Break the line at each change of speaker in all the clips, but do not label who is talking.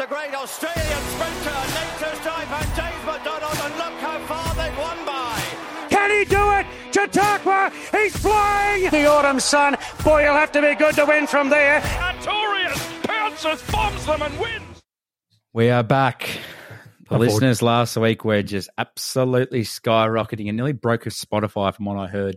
the great Australian sprinter, Nature Strip, and James McDonald, and look how far they've won by.
Can he do it? Chautauqua, he's flying! The autumn sun. Boy, you'll have to be good to win from there.
Artorias pounces, bombs them, and wins.
We are back. The listeners last week were just absolutely skyrocketing and nearly broke a Spotify from what I heard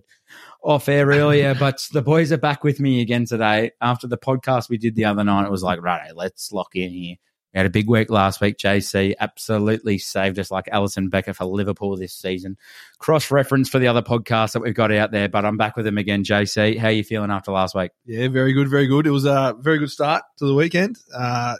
off air earlier. but the boys are back with me again today. After the podcast we did the other night, it was like, right, let's lock in here. We had a big week last week. JC absolutely saved us like Alisson Becker for Liverpool this season. Cross reference for the other podcast that we've got out there, but I'm back with him again. JC, how are you feeling after last week?
Yeah, very good, very good. It was a very good start to the weekend. Uh,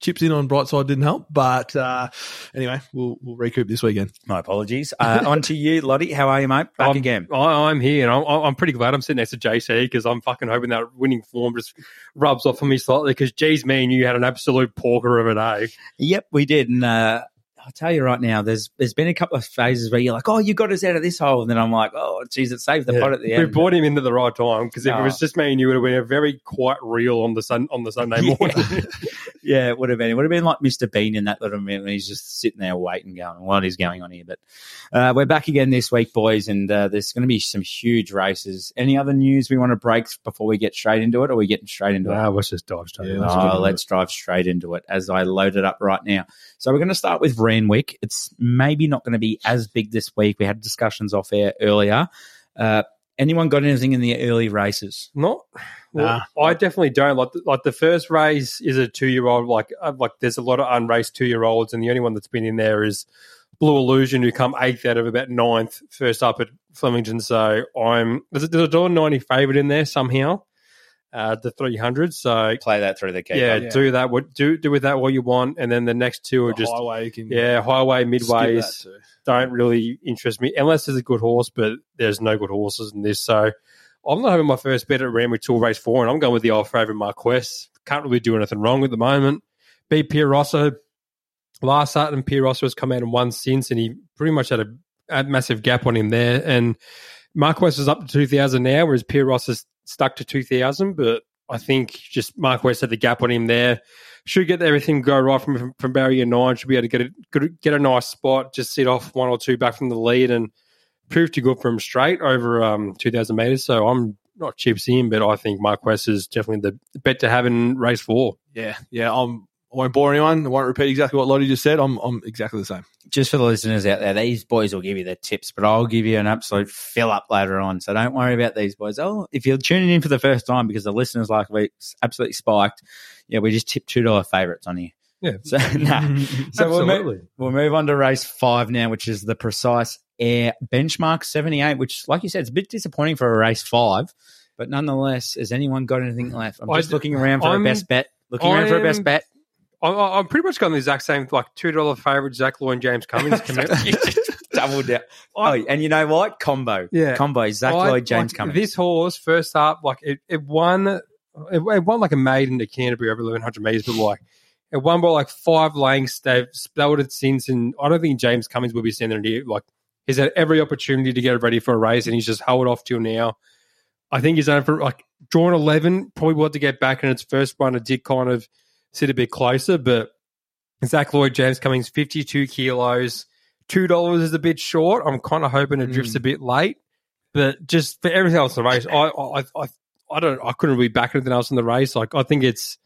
chips in on Brightside didn't help, but uh, anyway, we'll we'll recoup this weekend.
My apologies. Uh, on to you, Lottie. How are you, mate? Back
I'm,
again.
I, I'm here, and I'm, I'm pretty glad I'm sitting next to JC because I'm fucking hoping that winning form just rubs off on me slightly. Because geez, me and you had an absolute porker of a day.
Yep, we did. And uh, I'll tell you right now, there's there's been a couple of phases where you're like, oh, you got us out of this hole, and then I'm like, oh, geez, it saved the pot at the end.
we brought him into the right time because if it
Oh.
was just me and you, it would have been a very quiet real on the sun on the Sunday morning.
yeah, it would have been. It would have been like Mr. Bean in that little minute when he's just sitting there waiting, going, "What is going on here?" But uh, we're back again this week, boys, and uh, there's going to be some huge races. Any other news we want to break before we get straight into it, or are we getting straight into it?
let's just dive straight.
Yeah,
in.
let's
Oh, let's drive straight into it as I load it up right now. So we're going to start with Randwick. It's maybe not going to be as big this week. We had discussions off air earlier. Uh, anyone got anything in the early races?
Not. Well, I definitely don't like. The, like the first race is a two-year-old. Like, uh, like there's a lot of unraced two-year-olds, and the only one that's been in there is Blue Illusion, who come eighth out of about ninth, first up at Flemington. So I'm there's a, there's a dollar ninety favourite in there somehow. Uh, the three hundred. So
Play that through the keeper.
yeah,
yeah.
do that. What do do with that what you want, and then the next two are
The
just
highway you can
yeah, highway,
skip
midways don't really interest me unless there's a good horse, but there's no good horses in this. So I'm not having my first bet at Randwick Tour Race 4, and I'm going with the old favourite Marquess. Can't really do anything wrong at the moment. Beat Pierre Rosso. Last start, and Pierre Rosso has come out and won since, and he pretty much had a, a massive gap on him there. And Marquess is up to 2,000 now, whereas Pierre Ross is stuck to 2,000, but I think just Mark West had the gap on him there. Should get everything go right from from barrier nine. Should be able to get a get a nice spot. Just sit off one or two back from the lead and prove too good for him straight over um, two thousand meters. So I'm not chips in, but I think Mark West is definitely the bet to have in race four.
Yeah, yeah. I'm, I won't bore anyone. I won't repeat exactly what Lottie just said. I'm I'm exactly the same.
Just for the listeners out there, these boys will give you the tips, but I'll give you an absolute fill up later on. So don't worry about these boys. Oh, if you're tuning in for the first time because the listeners like we absolutely spiked, yeah, we just tipped two dollar favourites on you.
Yeah.
So, nah. so we'll move, we'll move on to race five now, which is the precise air benchmark 78, which, like you said, it's a bit disappointing for a race five. But nonetheless, has anyone got anything left? I'm just
d-
looking around for
I'm-
a best bet. Looking around for a best bet.
I, I- I'm pretty much going the exact same, like two dollar favorite Zach Lloyd and James Cummings. come out.
You just doubled down. Oh, and you know what? Combo.
Yeah.
Combo. Zach
I-
Lloyd, James
like,
Cummings.
This horse first up, like it, it won, it, it won like a maiden to Canterbury over eleven hundred meters, but like it won by like five lengths. They've spelled it since, and I don't think James Cummings will be standing here. Like he's had every opportunity to get ready for a race, and he's just held off till now. I think he's done it for like drawn eleven. Probably want to get back in its first run. It did kind of sit a bit closer, but Zach Lloyd, James Cummings, fifty two kilos. Two dollars is a bit short. I'm kind of hoping it drifts a bit late, but just for everything else in the race, I, I, I, I don't, I couldn't really back anything else in the race. Like I think it's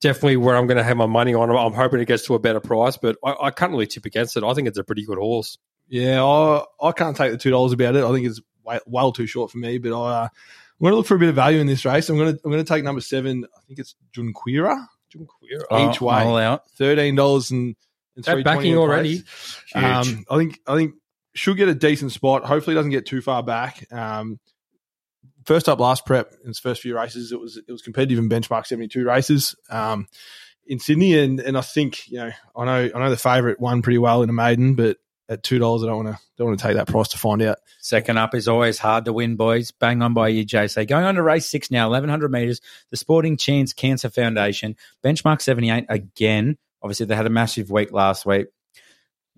definitely where I'm going to have my money on. I'm hoping it gets to a better price, but I, I can't really tip against it. I think it's a pretty good horse.
Yeah, I, I can't take the two dollars about it. I think it's way, well too short for me. But I, uh, I'm going to look for a bit of value in this race. I'm going to I'm going to take number seven. I think it's Junquira
Oh,
each way.
all out.
Thirteen dollars and, and
That backing already.
Um, I think I think should get a decent spot. Hopefully, doesn't get too far back. Um, first up, last prep in its first few races, it was it was competitive in benchmark seventy two races um, in Sydney, and and I think you know I know I know the favourite won pretty well in a maiden, but at two dollars, I don't want to don't want to take that price to find out.
Second up is always hard to win, boys. Bang on by you, JC. Going on to race six now, 1100 metres. The Sporting Chance Cancer Foundation, benchmark 78 again. Obviously, they had a massive week last week.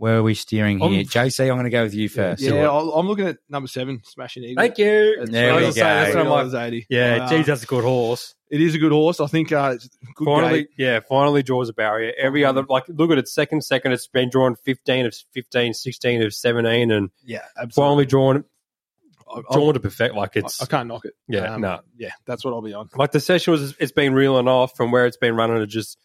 Where are we steering
I'm-
here? JC, I'm going to go with you first.
Yeah, I'll- I'm looking at number seven, Smashing Eagle.
Thank you.
It's
There we go.
gonna say, that's what I'm like, yeah,
Uh,
geez, that's a good horse.
it is a good horse. I think uh, it's good
finally,
gate.
yeah, finally draws a barrier. Every other, like, look at it, second, second, it's been drawn 15 of 15, 16 of 17, and
Yeah,
finally drawn, drawn to perfect. Like, it's,
I can't knock it.
Yeah,
Um,
no.
yeah, that's what I'll be on.
like, the session was, it's been reeling off from where it's been running to just,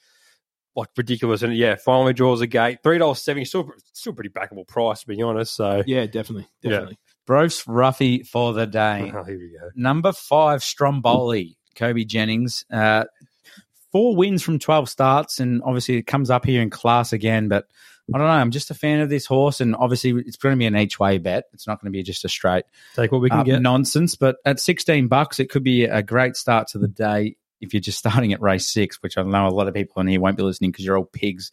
like, ridiculous. And yeah, finally draws a gate. $3.70, still, still pretty backable price, to be honest. So,
Yeah, definitely,
Yeah.
definitely.
Bruce Ruffy for the day.
oh, here we go.
Number five, Stromboli, Koby Jennings. Uh, four wins from 12 starts, and obviously it comes up here in class again. But I don't know. I'm just a fan of this horse, and obviously it's going to be an each way bet. It's not going to be just a straight
Take what we can
uh,
get.
nonsense. But at 16 bucks, it could be a great start to the day. If you're just starting at race six, which I know a lot of people in here won't be listening because you're all pigs.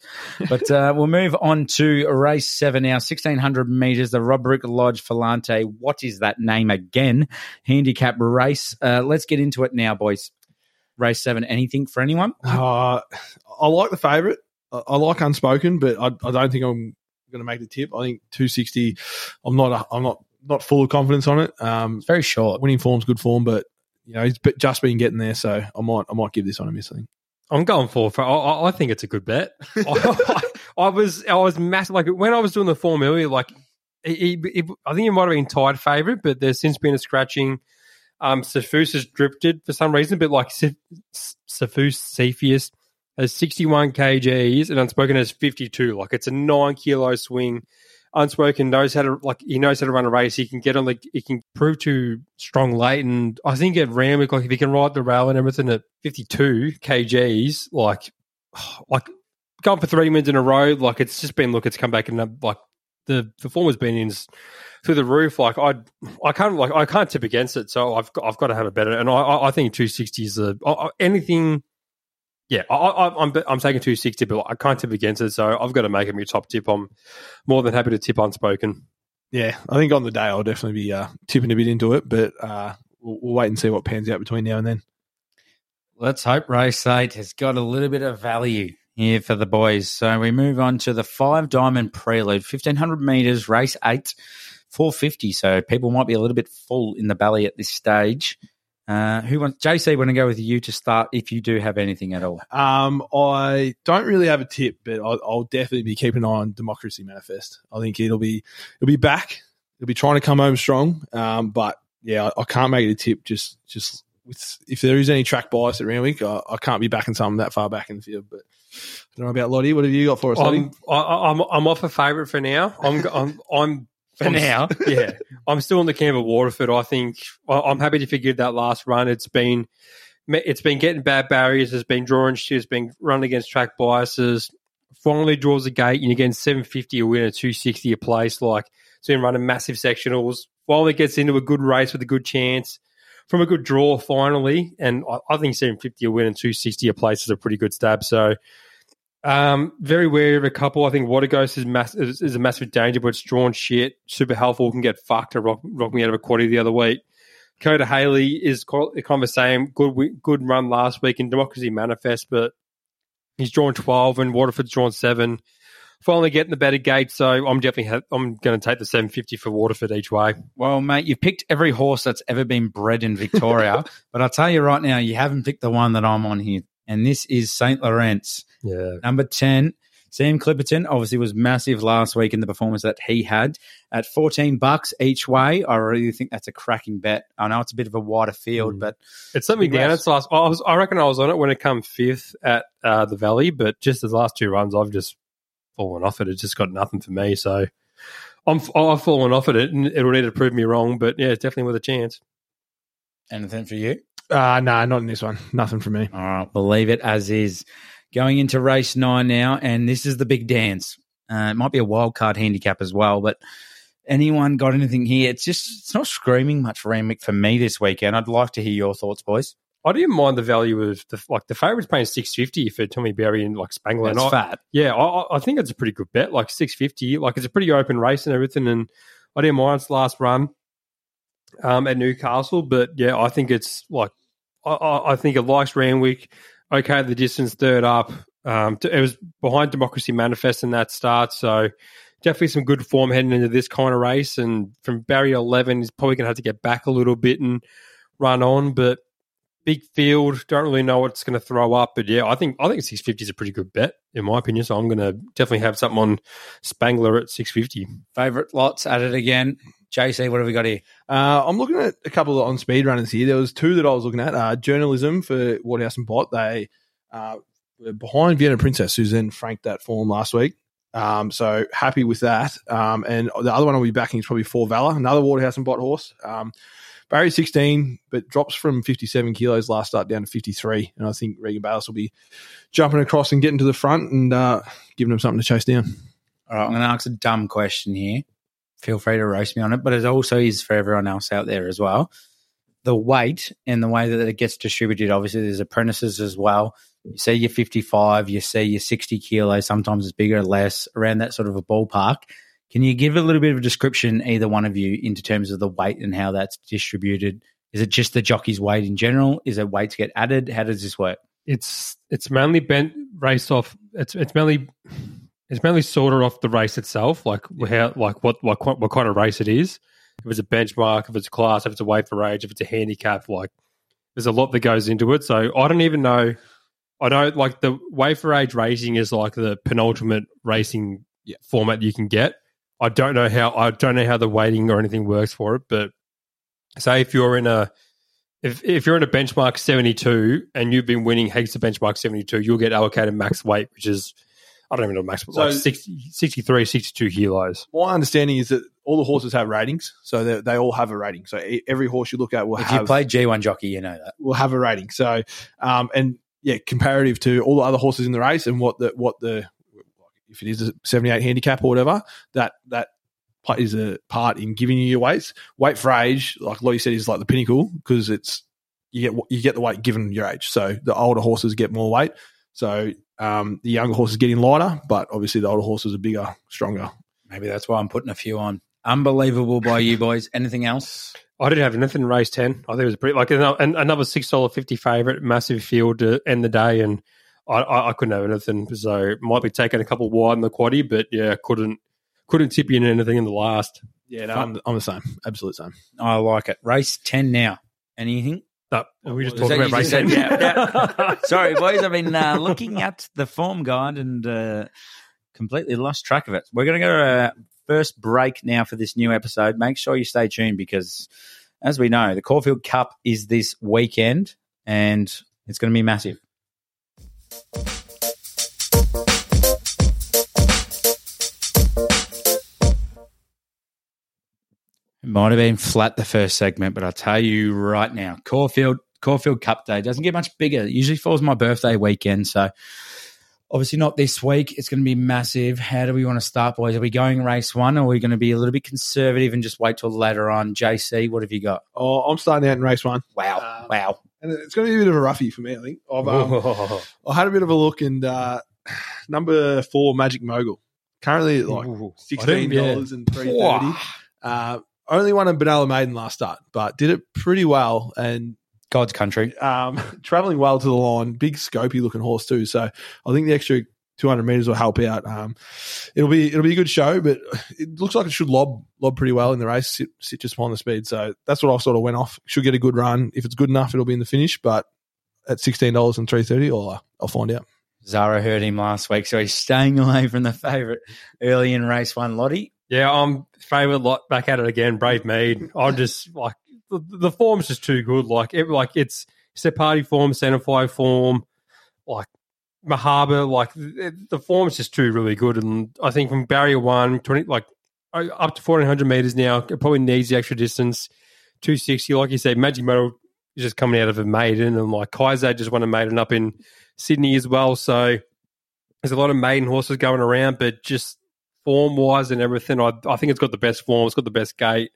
But uh, we'll move on to race seven now, 1600 meters, the Roderick Lodge Falante. What is that name again? Handicap race. Uh, let's get into it now, boys. Race seven. Anything for anyone?
Uh, I like the favourite. I, I like Unspoken, but I, I don't think I'm going to make the tip. I think 260. I'm not. A, I'm not not full of confidence on it. Um,
It's very short.
winning form's good form, but you know he's just been getting there, so I might I might give this one a miss. I think.
I'm going for. for I, I- think it's a good bet. I, I was I was massive. Like when I was doing the form earlier, like he, he- he- I think it might have been tied favourite, but there's since been a scratching. Um, has drifted for some reason, but like Cephus Cepheus has 61 kgs and Unspoken has 52. Like it's a nine kilo swing. Unspoken knows how to like he knows how to run a race. He can get on the he can prove too strong late, and I think at Randwick, like if he can ride the rail and everything at 52 kgs, like like going for three wins in a row, like it's just been look, it's come back and uh, like the the form has been in through the roof. Like I I can't like I can't tip against it, so I've got, I've got to have a better. And I I, think 260 is a anything. Yeah, I, I, I'm I'm taking 260, but I can't tip against it, so I've got to make it my top tip. I'm more than happy to tip unspoken.
Yeah, I think on the day I'll definitely be uh, tipping a bit into it, but uh, we'll, we'll wait and see what pans out between now and then.
Let's hope race eight has got a little bit of value here for the boys. So we move on to the five diamond prelude, 1500 meters, race eight, 450. So people might be a little bit full in the belly at this stage. Uh, who wants, JC, want to go with you to start if you do have anything at all?
Um, I don't really have a tip, but I'll, I'll definitely be keeping an eye on Democracy Manifest. I think it'll be it'll be back. It'll be trying to come home strong. Um, but yeah, I, I can't make it a tip. Just just with if there is any track bias at Randwick, I, I can't be backing something that far back in the field. But I don't know about Lottie. What have you got for us, Lottie?
I'm I, I'm I'm off a favourite for now. I'm I'm I'm
For
I'm-
now.
yeah, I'm still in the camp of Waterford. I think I'm happy to forgive that last run. It's been it's been getting bad barriers. It's been drawing shit. It's been running against track biases. Finally draws a gate, and you're getting 750 a win, 260 a place. Like it's been running massive sectionals. Finally gets into a good race with a good chance from a good draw. Finally, and I, I think 750 a win and 260 a place is a pretty good stab. So. Um, very wary of a couple. I think Water Ghost is, mass- is, is a massive danger, but it's drawn shit. Super helpful. Can get fucked. Rock, rock me out of a quaddy the other week. Coda Haley is kind of the same. Good good run last week in Democracy Manifest, but he's drawn 12 and Waterford's drawn 7. Finally getting the better gate, so I'm definitely ha- I'm going to take the 750 for Waterford each way.
Well, mate, you've picked every horse that's ever been bred in Victoria, but I'll tell you right now, you haven't picked the one that I'm on here. And this is St. Lawrence.
Yeah.
Number 10, Sam Clipperton obviously was massive last week in the performance that he had at 14 bucks each way. I really think that's a cracking bet. I know it's a bit of a wider field,
Mm.
but
It's let me down. It's last. I was. I reckon I was on it when it come fifth at uh, the Valley, but just the last two runs, I've just fallen off it. It's just got nothing for me. So I'm. I've fallen off at it, and it'll need to prove me wrong. But yeah, it's definitely with a chance.
anything for you?
Uh, nah, not in this one. Nothing for me.
All right, we'll leave it as is. Going into race nine now, and this is the big dance. Uh, it might be a wild card handicap as well, but anyone got anything here? It's just it's not screaming much Randwick for me this weekend. I'd like to hear your thoughts, boys.
I didn't mind the value of the like the favourites paying six fifty for Tommy Berry and like Spangler.
That's
and I,
fat.
Yeah, I, I- think it's a pretty good bet. Like six fifty, like it's a pretty open race and everything. And I didn't mind its last run um, at Newcastle, but yeah, I think it's like I, I, I think it likes Randwick. Okay, the distance third up. Um, it was behind Democracy Manifest in that start, so definitely some good form heading into this kind of race. And from barrier 11, he's probably going to have to get back a little bit and run on. But big field, don't really know what's going to throw up. But yeah, I think I think 650 is a pretty good bet in my opinion. So I'm going to definitely have something on Spangler at 650.
Favorite lots at it again. JC, what have we got here?
Uh, I'm looking at a couple of on speed runners here. There was two that I was looking at. Uh, journalism for Waterhouse and Bott. They uh, were behind Vienna Princess, who then franked that form last week. Um, so happy with that. Um, and the other one I'll be backing is probably Four Valor, another Waterhouse and Bott horse. Um, Barry 16, but drops from 57 kilos last start down to 53. And I think Regan Bayliss will be jumping across and getting to the front and uh, giving them something to chase down.
All right, I'm going to ask a dumb question here. Feel free to roast me on it, but it also is for everyone else out there as well. The weight and the way that it gets distributed, obviously, there's apprentices as well. You see your 55, you see your 60 kilos, sometimes it's bigger or less, around that sort of a ballpark. Can you give a little bit of a description, either one of you, into terms of the weight and how that's distributed? Is it just the jockey's weight in general? Is it weights get added? How does this work?
It's it's mainly bent raced off. It's it's mainly it's mainly sorted off the race itself, like how like what what what kind of race it is. If it's a benchmark, if it's a class, if it's a weight for age, if it's a handicap, like there's a lot that goes into it. So I don't even know. I don't like the weight for age racing is like the penultimate racing
Yeah.
format you can get. I don't know how I don't know how the weighting or anything works for it, but say if you're in a if if you're in a benchmark 72 and you've been winning heaps of benchmark 72, you'll get allocated max weight, which is I don't even know max, but like
So-
60, 63, 62 kilos.
My understanding is that all the horses have ratings, so they, they all have a rating. So e- every horse you look at will
If
have
you play G1 jockey, you know that.
will have a rating. So, um, and yeah, comparative to all the other horses in the race and what the what the if it is a seventy eight handicap or whatever, that that plays a part in giving you your weights. Weight for age, like Lottie said, is like the pinnacle because it's you get you get the weight given your age. So the older horses get more weight. So um, the younger horse is getting lighter, but obviously the older horses are bigger, stronger.
Maybe that's why I'm putting a few on. Unbelievable by you boys. Anything else?
I didn't have nothing in race 10. I think it was a pretty like another $6.50 favorite, massive field to end the day. And I, I, I couldn't have anything. So might be taking a couple wide in the quaddy, but yeah, couldn't couldn't tip you in anything in the last.
Yeah, no, I'm, I'm the same, absolute same.
I like it. Race 10 now. Anything?
No, we just
that
about race
said? Yeah, yeah. Sorry, boys. I've been uh, looking at the form guide and uh, completely lost track of it. We're going to go to our first break now for this new episode. Make sure you stay tuned because, as we know, the Caulfield Cup is this weekend and it's going to be massive. It might have been flat the first segment, but I'll tell you right now, Caulfield Caulfield Cup Day doesn't get much bigger. It usually falls my birthday weekend, so obviously not this week. It's going to be massive. How do we want to start, boys? Are we going race one, or are we going to be a little bit conservative and just wait till later on? JC, what have you got?
Oh, I'm starting out in race one.
Wow,
Uh,
wow.
And it's going to be a bit of a roughie for me, I think. I've, um, I had a bit of a look, and uh, number four, Magic Mogul, currently at like sixteen dollars and three thirty. Uh, only won a Benalla Maiden last start, but did it pretty well and
God's country.
um, traveling well to the line. Big scopy looking horse too. So I think the extra. 200 meters will help out. Um, it'll be it'll be a good show, but it looks like it should lob lob pretty well in the race. Sit, sit just behind the speed, so that's what I sort of went off. Should get a good run. If it's good enough, it'll be in the finish. But at sixteen dollars and three thirty, I'll uh, I'll find out.
Zara heard him last week, so he's staying away from the favourite early in race one. Lottie,
Yeah, I'm favourite lot back at it again. Brave Mead. I'm just like the, the form's just too good. Like it, like it's party form, centerfly form, like Mahaba. Like it, the form's just too really good. And I think from barrier one, 20, like up to fourteen hundred meters now, it probably needs the extra distance. Two sixty, like you said, Magic Metal is just coming out of a maiden, and like Kaiser just won a maiden up in Sydney as well. So there's a lot of maiden horses going around, but just form wise and everything, I, I think it's got the best form. It's got the best gate.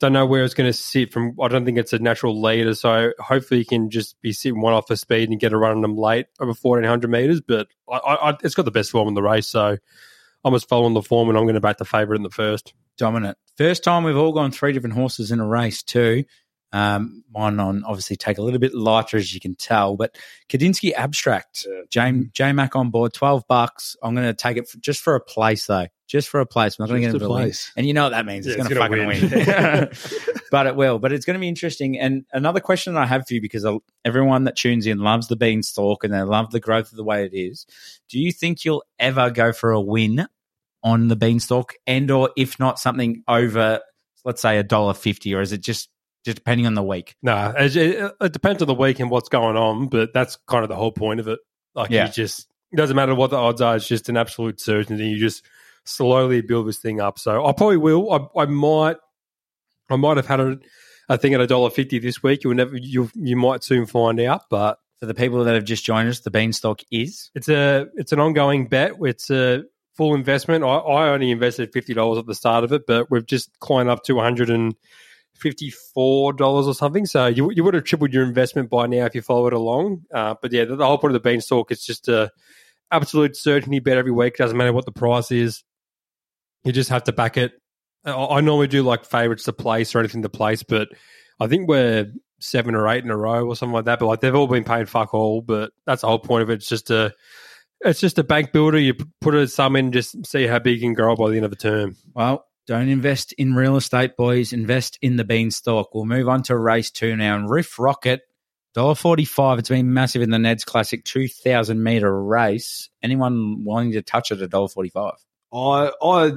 Don't know where it's going to sit from. I don't think it's a natural leader, so hopefully he can just be sitting one off the speed and get a run on them late over fourteen hundred meters. But I, I, it's got the best form in the race, so I'm just following the form, and I'm going to back the favourite in the first.
dominant. First time we've all gone three different horses in a race too. Um, mine on obviously take a little bit lighter as you can tell, but Kadinsky abstract, J J Mac on board, twelve bucks. I'm going to take it for, just for a place though, just for a place. I'm not going to get
a
a win.
place.
and you know what that means.
Yeah,
it's
it's
going to fucking
win.
win, but it will. But it's going to be interesting. And another question I have for you because everyone that tunes in loves the beanstalk and they love the growth of the way it is. Do you think you'll ever go for a win on the beanstalk, and or if not something over, let's say a dollar fifty, or is it just just depending on the week?
No, it, it, it depends on the week and what's going on, but that's kind of the whole point of it. Like,
Yeah.
you just, it doesn't matter what the odds are, it's just an absolute certainty. You just slowly build this thing up. So I probably will. I, I might, I might have had a, a thing at a dollar fifty this week. You'll never, you you might soon find out, but
For the people that have just joined us, the beanstalk is
it's a, it's an ongoing bet. It's a full investment. I, I only invested fifty dollars at the start of it, but we've just climbed up to one hundred and fifty-four dollars or something. So you you would have tripled your investment by now if you followed along. Uh, but yeah, the, the whole point of the beanstalk is just a absolute certainty bet every week. Doesn't matter what the price is. You just have to back it. I, I normally do like favorites to place or anything to place, but I think we're seven or eight in a row or something like that. But like they've all been paying fuck all. But that's the whole point of it. It's just a it's just a bank builder. You put a sum in, just see how big you can grow by the end of the term.
Well, don't invest in real estate, boys. Invest in the beanstalk. We'll move on to race two now. And Riff Rocket, $1.45. It's been massive in the Neds Classic 2,000 meter race. Anyone wanting to touch it at $1.45?
I I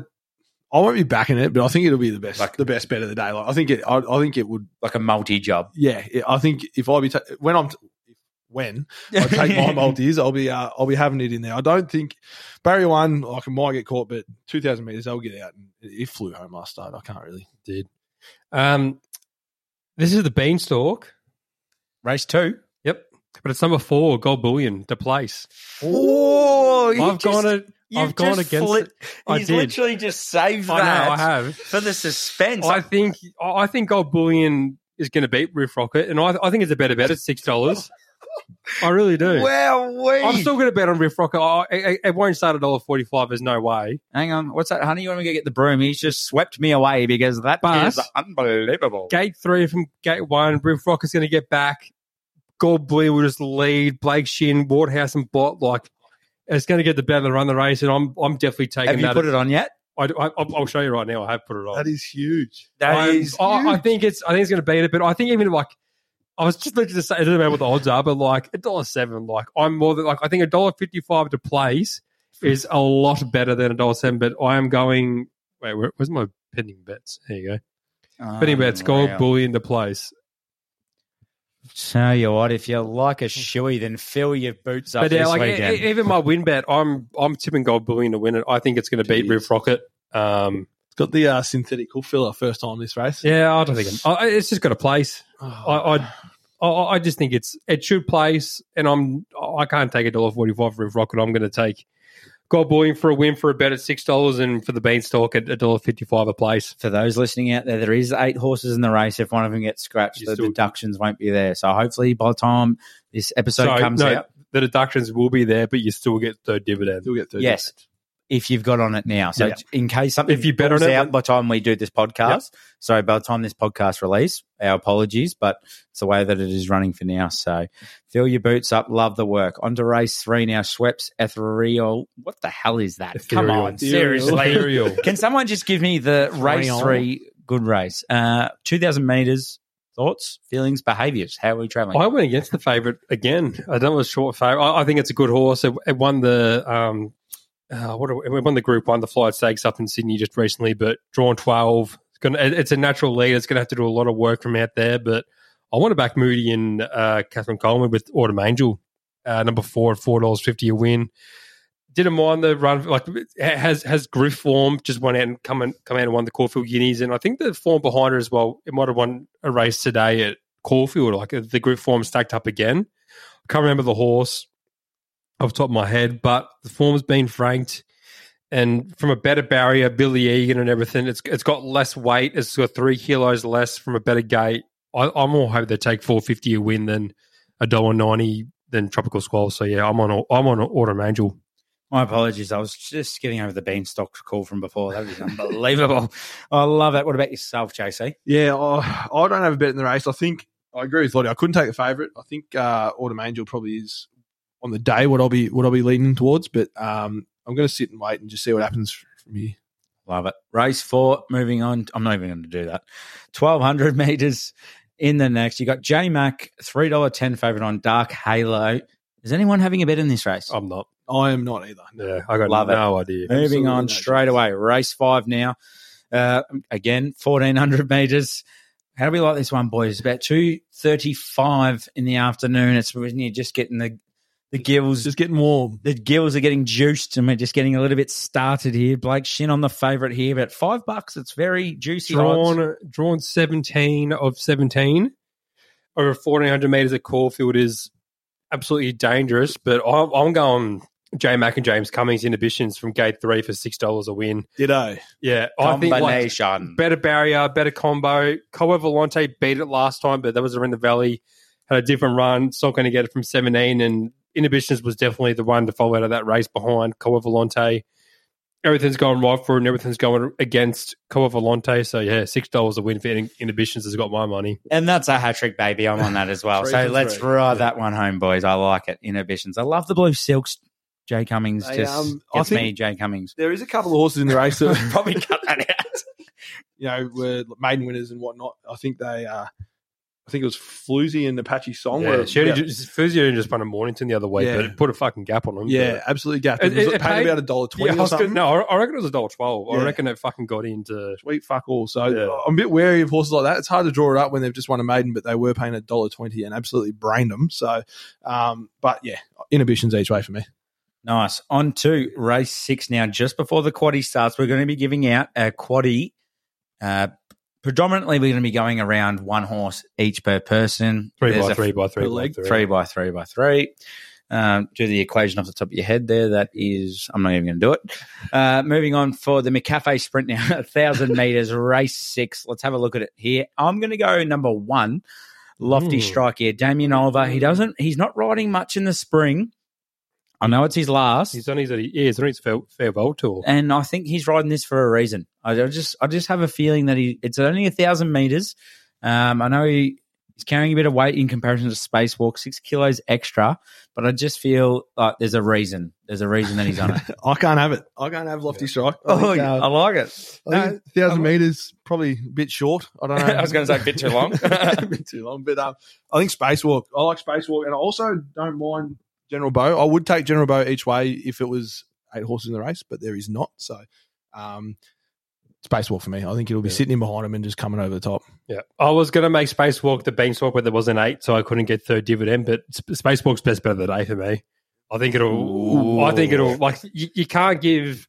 I won't be backing it, but I think it'll be the best
Like-
the best bet of the day. Like I think it I, I think it would
Like a multi job.
yeah. It, I think if I be ta- when I'm t- when I take my multis, I'll be uh, I'll be having it in there. I don't think barrier one like I might get caught, but two thousand meters I'll get out. And it, it flew home last start. I can't really.
Did um, this is the beanstalk.
Race two.
Yep, but it's number four, gold bullion to place.
Oh,
I've gone it. I've gone against it. I
He's
did.
literally just saved
I
that
know. I have.
for the suspense.
I think. I think gold bullion is going to beat Riff Rocket, and I, I think it's a better bet at six dollars. I really do.
Wow,
I'm still going to bet on Riff Rocket. I, I, it won't start at dollar forty five. There's no way.
Hang on. What's that, honey? You want me to get the broom? He's just swept me away because that
But-
is unbelievable.
Gate three from gate one. Riff Rocket's going to get back. Gold Bullion will just lead. Blake Shinn, Waterhouse, and Bott like it's going to get the better to run the race, and I'm I'm definitely taking
Have you
that.
put it on yet?
I, I, I'll show you right now. I have put it on.
That is huge.
That
I'm-
is
I, I think it's I think it's going to beat it, but I think even like I was just literally to say, I don't know what the odds are, but like a dollar seven, like I'm more than like I think a dollar fifty five to place is a lot better than a dollar seven. But I am going. Wait, where, where's my pending bets? There you go. Pending bets, gold
Unreal.
bullion to place.
Tell you what, if you like a shoey, then fill your boots up
But yeah,
this
like
weekend.
even my win bet, I'm I'm tipping gold bullion to win it. I think it's going to beat
Jeez.
Riff Rocket. Um,
It's got the uh, synthetic hoof filler first time this race.
yeah, I don't think I'm, it's just got a place.
Oh,
I, I, I, I just think it's it should place, and I'm I can't take a dollar forty five for Rocket. I'm going to take Gold Bullion for a win for a bet at six dollars, and for the Beanstalk at a dollar fifty five a place.
For those listening out there, there is eight horses in the race. If one of them gets scratched,
You
the
still-
deductions won't be there. So hopefully, by the time this episode
So,
comes
no,
out,
the deductions will be there, but you still get third dividend.
You'll get 30
yes, if you've got on it now. So
Yeah.
in case something
If you bet on it,
out by the time we do this podcast, so by the time this podcast release, our apologies, but it's the way that it is running for now. So fill your boots up. Love the work. On to race three now. Schweppes Ethereal. What the hell is that? Come
Ethereal.
on, seriously.
Ethereal.
Can someone just give me the race three good race? Uh, 2,000 meters. Thoughts, feelings, behaviors. How are we traveling?
I went against the favourite again. I don't know a short favourite. I, I think it's a good horse. It, it won the um, uh, what? It won the Group One, the Flight Stakes up in Sydney just recently. But drawn twelve. It's, gonna, it's a natural lead. It's going to have to do a lot of work from out there. But I want to back Moody and uh, Katherine Coleman with Autumn Angel, uh, number four at four dollars fifty a win. Didn't mind the run. Like has has Griff form just went out and come and come out and won the Caulfield Guineas, and I think the form behind her as well. It might have won a race today at Caulfield. Like the Griff form stacked up again. I can't remember the horse off the top of my head, but the form's been franked. And from a better barrier, Billy Egan and everything, it's it's got less weight. It's got three kilos less from a better gate. I, I'm more hoping they take four fifty a win than a dollar ninety than Tropical Squall. So yeah, I'm on I'm on Autumn Angel.
My apologies. I was just getting over the beanstalk call from before. That was unbelievable. I love it. What about yourself, JC?
Yeah, I, I don't have a bet in the race. I think I agree with Lottie. I couldn't take the favourite. I think uh, Autumn Angel probably is on the day what I'll be what I'll be leaning towards. But um, I'm going to sit and wait and just see what happens from here.
Love it. Race four, moving on. I'm not even going to do that. 1,200 meters in the next. You got J Mac, $3.10 favorite on Dark Halo. Is anyone having a bet in this race?
I'm not.
I am not either.
Yeah, I got
Love it.
no idea.
Moving
absolutely
on
no
straight
chance.
away. Race five now. Uh, again, 1,400 meters. How do we like this one, boys? About 2.35 in the afternoon. It's when you're just getting the, the gills
just getting warm.
the gills are getting juiced and we're just getting a little bit started here. Blake Shinn on the favourite here, but five bucks. It's very juicy. odds.
drawn drawn 17 of 17 over 1400 meters at Caulfield is absolutely dangerous but I'm, I'm going J Mac and James Cummings inhibitions from gate three for six dollars a win
Ditto.
yeah I think like
Combination.
better barrier better combo Coa Volante beat it last time but that was around the valley had a different run it's not going to get it from 17 and inhibitions was definitely the one to follow out of that race behind Coa Volante everything's going right for it and everything's going against Coa Volante. So yeah, six dollars a win for inhibitions has got my money.
and that's a hat trick, baby. I'm on that as well. So
for
let's
three.
ride that one home, boys. I like it. Inhibitions. I love the blue silks. Jay Cummings
Hey,
just
um, I
gets
think-
me, Jay Cummings.
There is a couple of horses in the race that
Probably cut that out.
you know were maiden winners and whatnot. I think they. Uh, I think it was Floozy and Apache Song.
Yeah,
were-
she only
yeah,
just, Fuzzy only just won a Mornington the other week,
Yeah.
but it put a fucking gap on them.
yeah, absolutely gapped. It,
It- it- it
paid
paid-
about a dollar twenty
I
or
was gonna-
something.
no, I I reckon it was a dollar twelve. I reckon it fucking got into.
Sweet fuck all. So
Yeah.
I'm a bit wary of horses like that. It's hard to draw it up when they've just won a maiden, but they were paying a dollar twenty and absolutely brained them. So, um, but yeah, inhibitions each way for me.
Nice. On to race six now. Just before the quaddy starts, we're going to be giving out a quaddy. Uh, predominantly, we're going to be going around one horse each per person.
Three
There's
by three by three by three.
three by three by three. Um, do the equation off the top of your head there. That is, I'm not even going to do it. Uh, moving on for the McCafe sprint now, a thousand meters, race six. Let's have a look at it here. I'm going to go number one, lofty
Ooh.
strike here, Damien Oliver. He doesn't, he's not riding much in the spring. I know it's his last,
He's on his yeah, he's on his fair, farewell tour.
and I think he's riding this for a reason. I I just, I just have a feeling that he, it's only a thousand meters. Um, I know he, he's carrying a bit of weight in comparison to Spacewalk, six kilos extra, but I just feel like there's a reason. There's a reason that he's on it.
I can't have it. I can't have lofty strike. I
oh,
think, uh,
I like it.
I think thousand meters probably a bit short. I don't know.
I was gonna say a bit too long.
a bit too long, but um, I think spacewalk. I like spacewalk, and I also don't mind General Bow. I would take General Bow each way if it was eight horses in the race, but there is not. So, um, spacewalk for me. I think it'll be
Yeah.
sitting in behind him and just coming over the top.
Yeah, I was going to make Spacewalk the beanstalk, but there was an eight, so I couldn't get third dividend. But Sp- Spacewalk's best bet of the day for me. I think it'll.
Ooh.
I think it'll. Like you, you can't give.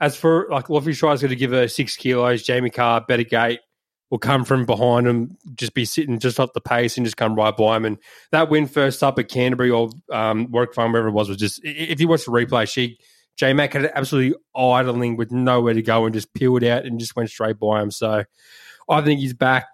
As for like Lofty Stride's going to give her six kilos. Jamie Kah, better gate will come from behind him, just be sitting just off the pace and just come right by him. And that win first up at Canterbury or um, Warwick Farm, wherever it was, was just. If you watch the replay, she J Mac had absolutely idling with nowhere to go and just peeled out and just went straight by him. So I think he's back.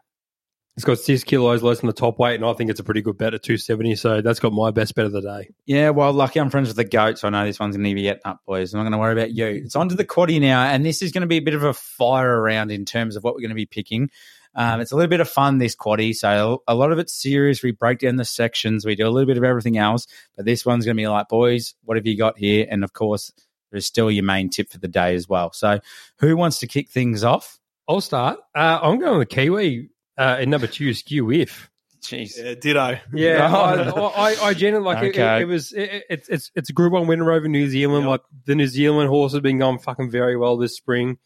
He's got six kilos less than the top weight, and I think it's a pretty good bet at 270. So that's got my best bet of the day.
Yeah, well, lucky I'm friends with the goat, so I know this one's going to be getting up, boys. I'm not going to worry about you. It's on to the quaddy now, and this is going to be a bit of a fire around in terms of what we're going to be picking. Um, it's a little bit of fun, this quaddy, so a lot of it's serious. We break down the sections, we do a little bit of everything else, but this one's going to be like, boys, what have you got here? And of course, there's still your main tip for the day as well. So, who wants to kick things off?
I'll start. Uh, I'm going with Kiwi uh, in number two, Skew If.
Jeez.
Yeah, ditto.
Yeah. I, I, I genuinely like it,
Okay.
it, it was it, it's it's it's a Group One winner over New Zealand. Like the New Zealand horse has been going fucking very well this spring.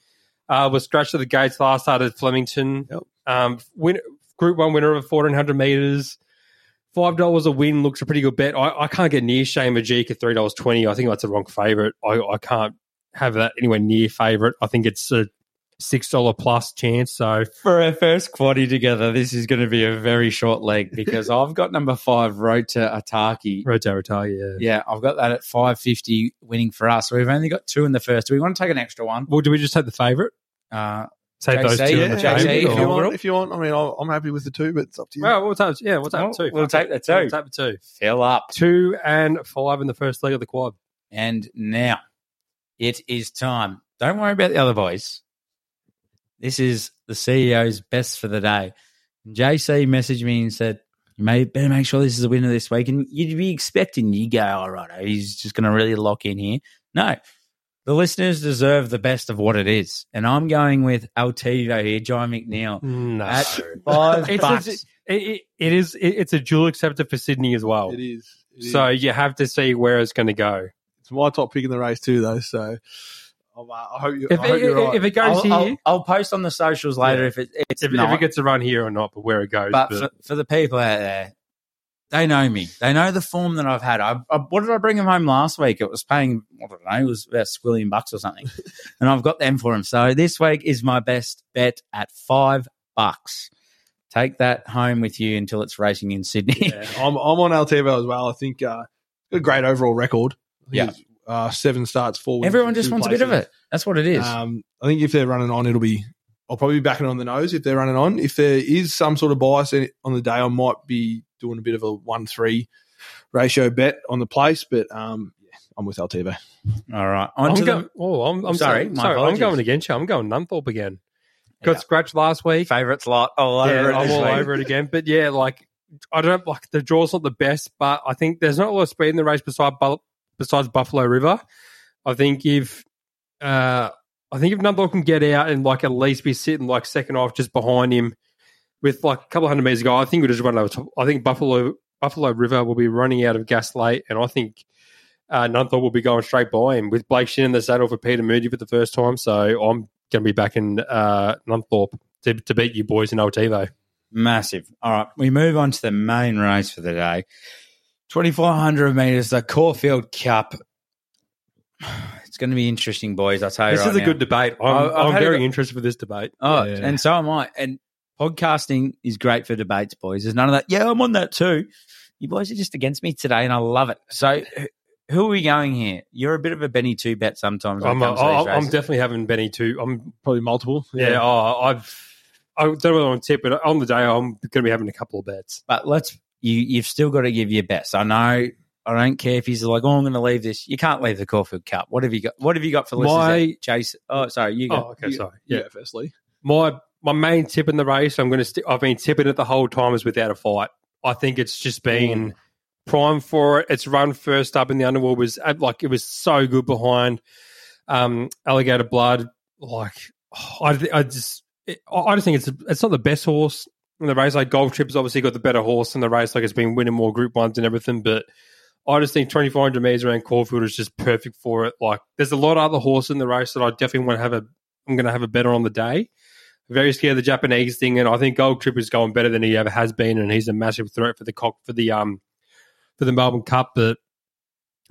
Uh, was scratched at the gates last start at Flemington.
Yep.
Um, win, Group One winner of fourteen hundred meters. Five dollars a win looks a pretty good bet. I, I can't get near Shane Majik at three dollars twenty. I think that's the wrong favourite. I, I can't have that anywhere near favourite. I think it's a six dollar plus chance. So
For our first quaddy together, this is going to be a very short leg because I've got number five, Road to Ataki.
Rotarata, yeah.
Yeah, I've got that at 550 winning for us. So we've only got two in the first. Do we want to take an extra one?
Well, do we just take the favourite?
Uh,
Take those two
yeah,
in the
JC, if
if you want, if you want, I mean, I'll- I'm happy with the two, but it's up to you.
Well, we'll take yeah, we'll take
Well,
two.
we'll
Fuck
take the two.
We'll take the two.
fill up.
Two and five in the first leg of the quad.
And now It is time. Don't worry about the other boys. This is the CEO's best for the day. JC messaged me and said, "You may better make sure this is a winner this week." And you'd be expecting you go, "All right, oh, he's just going to really lock in here." No, the listeners deserve the best of what it is, and I'm going with Altivo here, John McNeil
No.
at five
It's,
bucks.
it's, it, it, is it, it's a dual acceptor for Sydney as well.
It is. It is.
So you have to see where it's going to go.
it's my top pick in the race too, though. So I'm, uh, I hope you.
If,
I hope you're
if,
right.
if it goes
I'll,
here,
I'll, I'll post on the socials later
Yeah.
if it, it's
if,
not.
if it gets a run here or not, but where it goes.
but
but-
for, for the people out there, they know me. They know the form that I've had. I, I, what did I bring them home last week? It was paying, I don't know, it was about a squillion bucks or something. and I've got them for them. So this week is my best bet at five bucks. Take that home with you until it's racing in Sydney.
Yeah, I'm, I'm on Altivo as well. I think uh, a great overall record.
Yeah.
It's, Uh, seven starts, four. wins,
Everyone just
two
wants a bit of it. That's what it is.
Um, I think if they're running on, it'll be. I'll probably be backing on the nose if they're running on. If there is some sort of bias in- on the day, I might be doing a bit of a one-three ratio bet on the place. But um, yeah, I'm with Altivo.
All right. On
I'm
to
going.
the
Oh, I'm, I'm
Sorry,
sorry. sorry I'm going against you. I'm going Nunthorpe again. Got
Yeah.
scratched last week.
favourites lot all over
yeah,
it
I'm all
week.
over it again. But yeah, like I don't like the draw's not the best, but I think there's not a lot of speed in the race beside Bu- besides Buffalo River. I think if uh, I think if Nunthorpe can get out and like at least be sitting like second off just behind him with like a couple hundred meters ago, I think we'll just run over. Top. I think Buffalo Buffalo River will be running out of gas late, and I think. Uh, Nunthorpe will be going straight by him with Blake Shinn in the saddle for Peter Moody for the first time. So I'm going to be back in uh, Nunthorpe to, to beat you boys in Altivo.
Massive. All right, we move on to the main race for the day. 2,400 metres, the Caulfield Cup. It's going to be interesting, boys. I'll tell you
This
right
is a
now.
good debate. I'm,
I- I've
I'm
had a
very interested for this debate.
Oh,
Yeah.
and so am I. And podcasting is great for debates, boys. There's none of that. Yeah, I'm on that too. You boys are just against me today, and I love it. So, who are we going here? You're a bit of a Benny two bet sometimes.
I'm,
it comes to these
I'm definitely having Benny two. I'm
Probably multiple.
yeah. Oh, I've I don't know whether I'm tip, but on the day I'm going to be having a couple of bets.
but let's you. You've still got to give your best. I know. I don't care if he's like, oh, I'm going to leave this. You can't leave the Caulfield Cup. What have you got? What have you got for listeners?
My-
Chase. Oh, sorry, you go.
Oh, okay,
You-
sorry.
Yeah,
Yeah,
firstly.
my my main tip in the race, I'm going to. St- I've been tipping it the whole time is without a fight. I think it's just been prime for it. It's run first up in the Underwood was uh, like it was so good behind um, Alligator Blood. Like I, I just, it, I just think it's it's not the best horse the race. Like Gold Trip has obviously got the better horse in the race. Like it's been winning more Group Ones and everything, but. I just think 2400 meters around Caulfield is just perfect for it. Like, there's a lot of other horses in the race that I definitely want to have a. I'm going to have a better on the day. Very scared of the Japanese thing, and I think Gold Trip is going better than he ever has been, and he's a massive threat for the cock for the um for the Melbourne Cup. But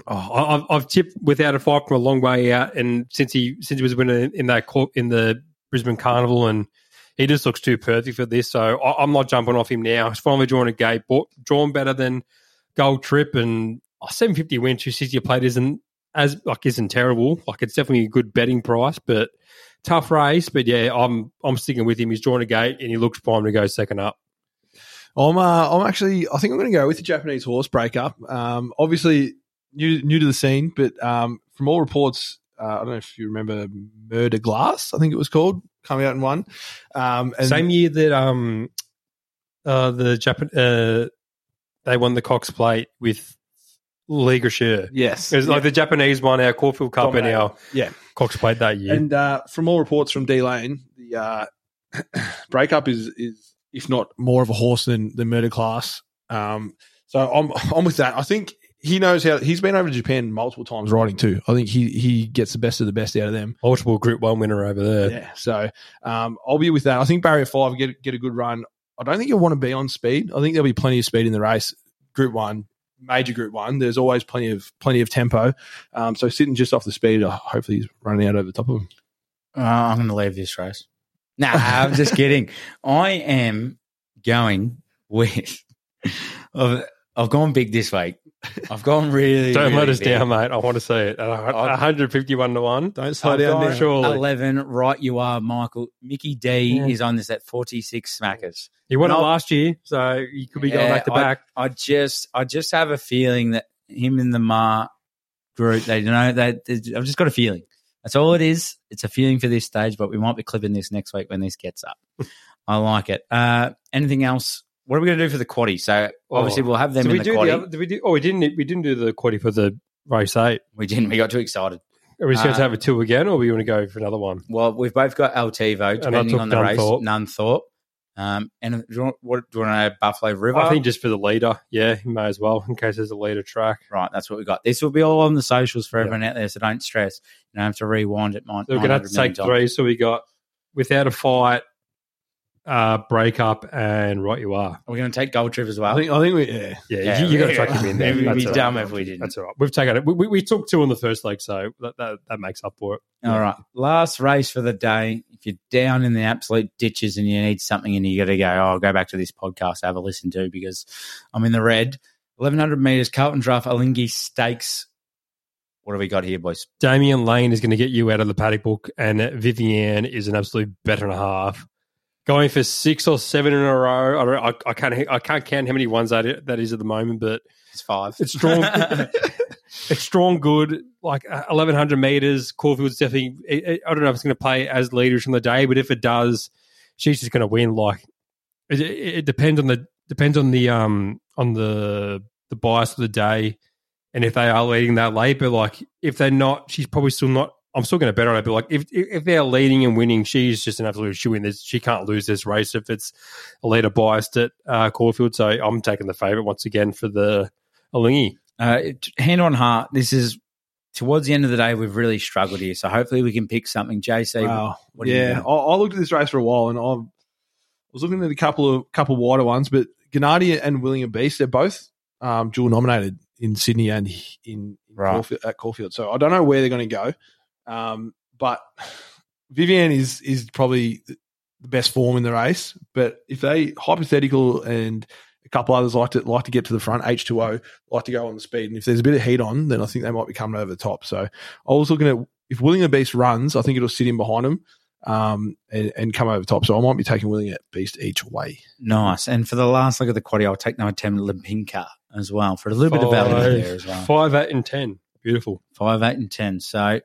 oh, I've, I've tipped without a fight from a long way out, and since he since he was winning in that court in the Brisbane Carnival, and he just looks too perfect for this. So I, I'm not jumping off him now. He's finally drawn a gate, bought, drawn better than Gold Trip, and oh, 750 win, 260 a plate isn't as like isn't terrible. Like it's definitely a good betting price, but tough race. But yeah, I'm I'm sticking with him. He's drawn a gate and he looks primed to go second up.
I'm uh, I'm actually I think I'm going to go with the Japanese horse breakup. Um, obviously new new to the scene, but um, from all reports, uh, I don't know if you remember Mer de Glace, I think it was called, coming out in one. Um, and
Same year that um uh the Japan uh they won the Cox Plate with Lys Gracieux.
yes,
It was like the Japanese won our Caulfield Cup and our
Yeah.
Cox Plate that year.
And uh, from all reports from D Lane, the uh, breakup is is if not more of a horse than the Mer de Glace. Um, so I'm I'm with that. I think he knows how he's been over to Japan multiple times riding too. I think he he gets the best of the best out of them.
Multiple Group One winner over there.
Yeah. So um, I'll be with that. I think barrier five get get a good run. I don't think you'll want to be on speed. I think there'll be plenty of speed in the race. Group one, major group one. There's always plenty of plenty of tempo. Um, so sitting just off the speed, uh, hopefully he's running out over the top of him.
Uh, I'm going to leave this race. Nah, I'm just kidding. I am going with. I've, I've gone big this week. I've gone really.
Don't
really
let us
big.
down, mate. I want to see it. At 151 to 1.
Don't slow
I've
down
gone
surely.
11. Right, you are, Michael. Mickey D
Yeah.
is on this at 46 smackers.
He won it
I'll-
last year, so you could be going back to back.
I just, I just have a feeling that him and the Ma group. They know that I've just got a feeling. That's all it is. It's a feeling for this stage, but we might be clipping this next week when this gets up. I like it. Uh, anything else? What are we going to do for the quaddy? So obviously
Oh.
we'll have them
Did
in
we
the
do
quaddy.
the other, did we do? Oh, we didn't. We didn't do the quaddy for the race eight.
we didn't. We got too excited.
Are we just going
Uh,
to have a two again, or we want to go for another one?
Well, we've both got Altivo, depending on the race.
Nunthorpe.
Nunthorpe. Um, and do you want, what, do you want to add Buffalo River?
I think just for the leader. Yeah, you may as well in case there's a leader track.
right, that's what we got. This will be all on the socials for everyone out there, so don't stress. You don't have to rewind it. Mine,
So we're going to have to take three. So we got without a fight, uh, break up, and right you are.
We're going to take Gold Trip as well.
I think I think we yeah.
Yeah,
Yeah,
you, you got to
yeah.
chuck him in there.
We'd be
That's
dumb
right.
if we didn't.
That's all right. We've taken it. We, we, we took two on the first leg, so that, that, that makes up for it.
All right. Last race for the day. If you're down in the absolute ditches and you need something and you got to go, oh, I'll go back to this podcast, have a listen to because I'm in the red. 1100 meters, Carlton Draft, Alinghi Stakes. What have we got here, boys?
Damian Lane is going to get you out of the paddock book, and Vivienne is an absolute better and a half. Going for six or seven in a row. I don't. I, I can't. I can't count how many ones that that is at the moment, but
It's five.
it's strong. it's strong, good. Like eleven hundred meters. Caulfield's definitely. I don't know if it's going to play as leaders from the day, but if it does, she's just going to win. Like it, it, it depends on the depends on the um on the the bias of the day, and if they are leading that late. But like if they're not, she's probably still not. I'm still going to bet on it. But like if if if they're leading and winning, she's just an absolute shoe in. This she can't lose this race if it's a leader biased at uh, Caulfield. So I'm taking the favourite once again for the Alinghi.
Uh, hand on heart, this is towards the end of the day, we've really struggled here. So hopefully we can pick something. JC,
Wow.
what do you
yeah. I, I looked at this race for a while, and I was looking at a couple of couple wider ones, but Gennady and William Beast, they're both um, dual nominated in Sydney and in, in
Right.
Caulfield, at Caulfield. So I don't know where they're going to go, um, but Vivian is is probably the best form in the race. But if they hypothetical and a couple others like to like to get to the front, H two O like to go on the speed, and if there's a bit of heat on, then I think they might be coming over the top. So I was looking at if William Beast runs, I think it'll sit in behind him um, and, and come over top. So I might be taking Willing William Beast each way.
Nice. And for the last look at the quaddy, I'll take number 10, Limpinka as well for a little bit of value there as well.
Five, eight, and ten. Beautiful.
Five, eight, and ten. So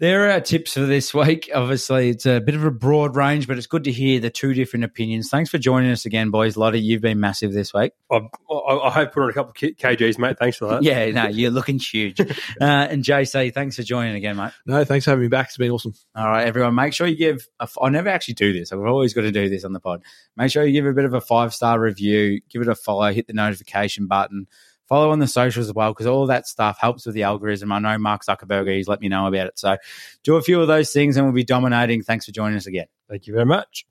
there are our tips for this week. Obviously, it's a bit of a broad range, but it's good to hear the two different opinions. Thanks for joining us again, boys. Lottie, you've been massive this week.
I've, I hope put on a couple of kgs, mate. Thanks for that.
Yeah, no, you're looking huge. uh, and JC, thanks for joining again, mate.
No, thanks for having me back. It's been awesome.
All right, everyone, make sure you give. A, f- I never actually do this. I've always got to do this on the pod. Make sure you give a bit of a five star review, give it a follow, hit the notification button, follow on the socials as well, because all that stuff helps with the algorithm. I know Mark Zuckerberg, he's let me know about it. So do a few of those things and we'll be dominating. Thanks for joining us again.
Thank you very much.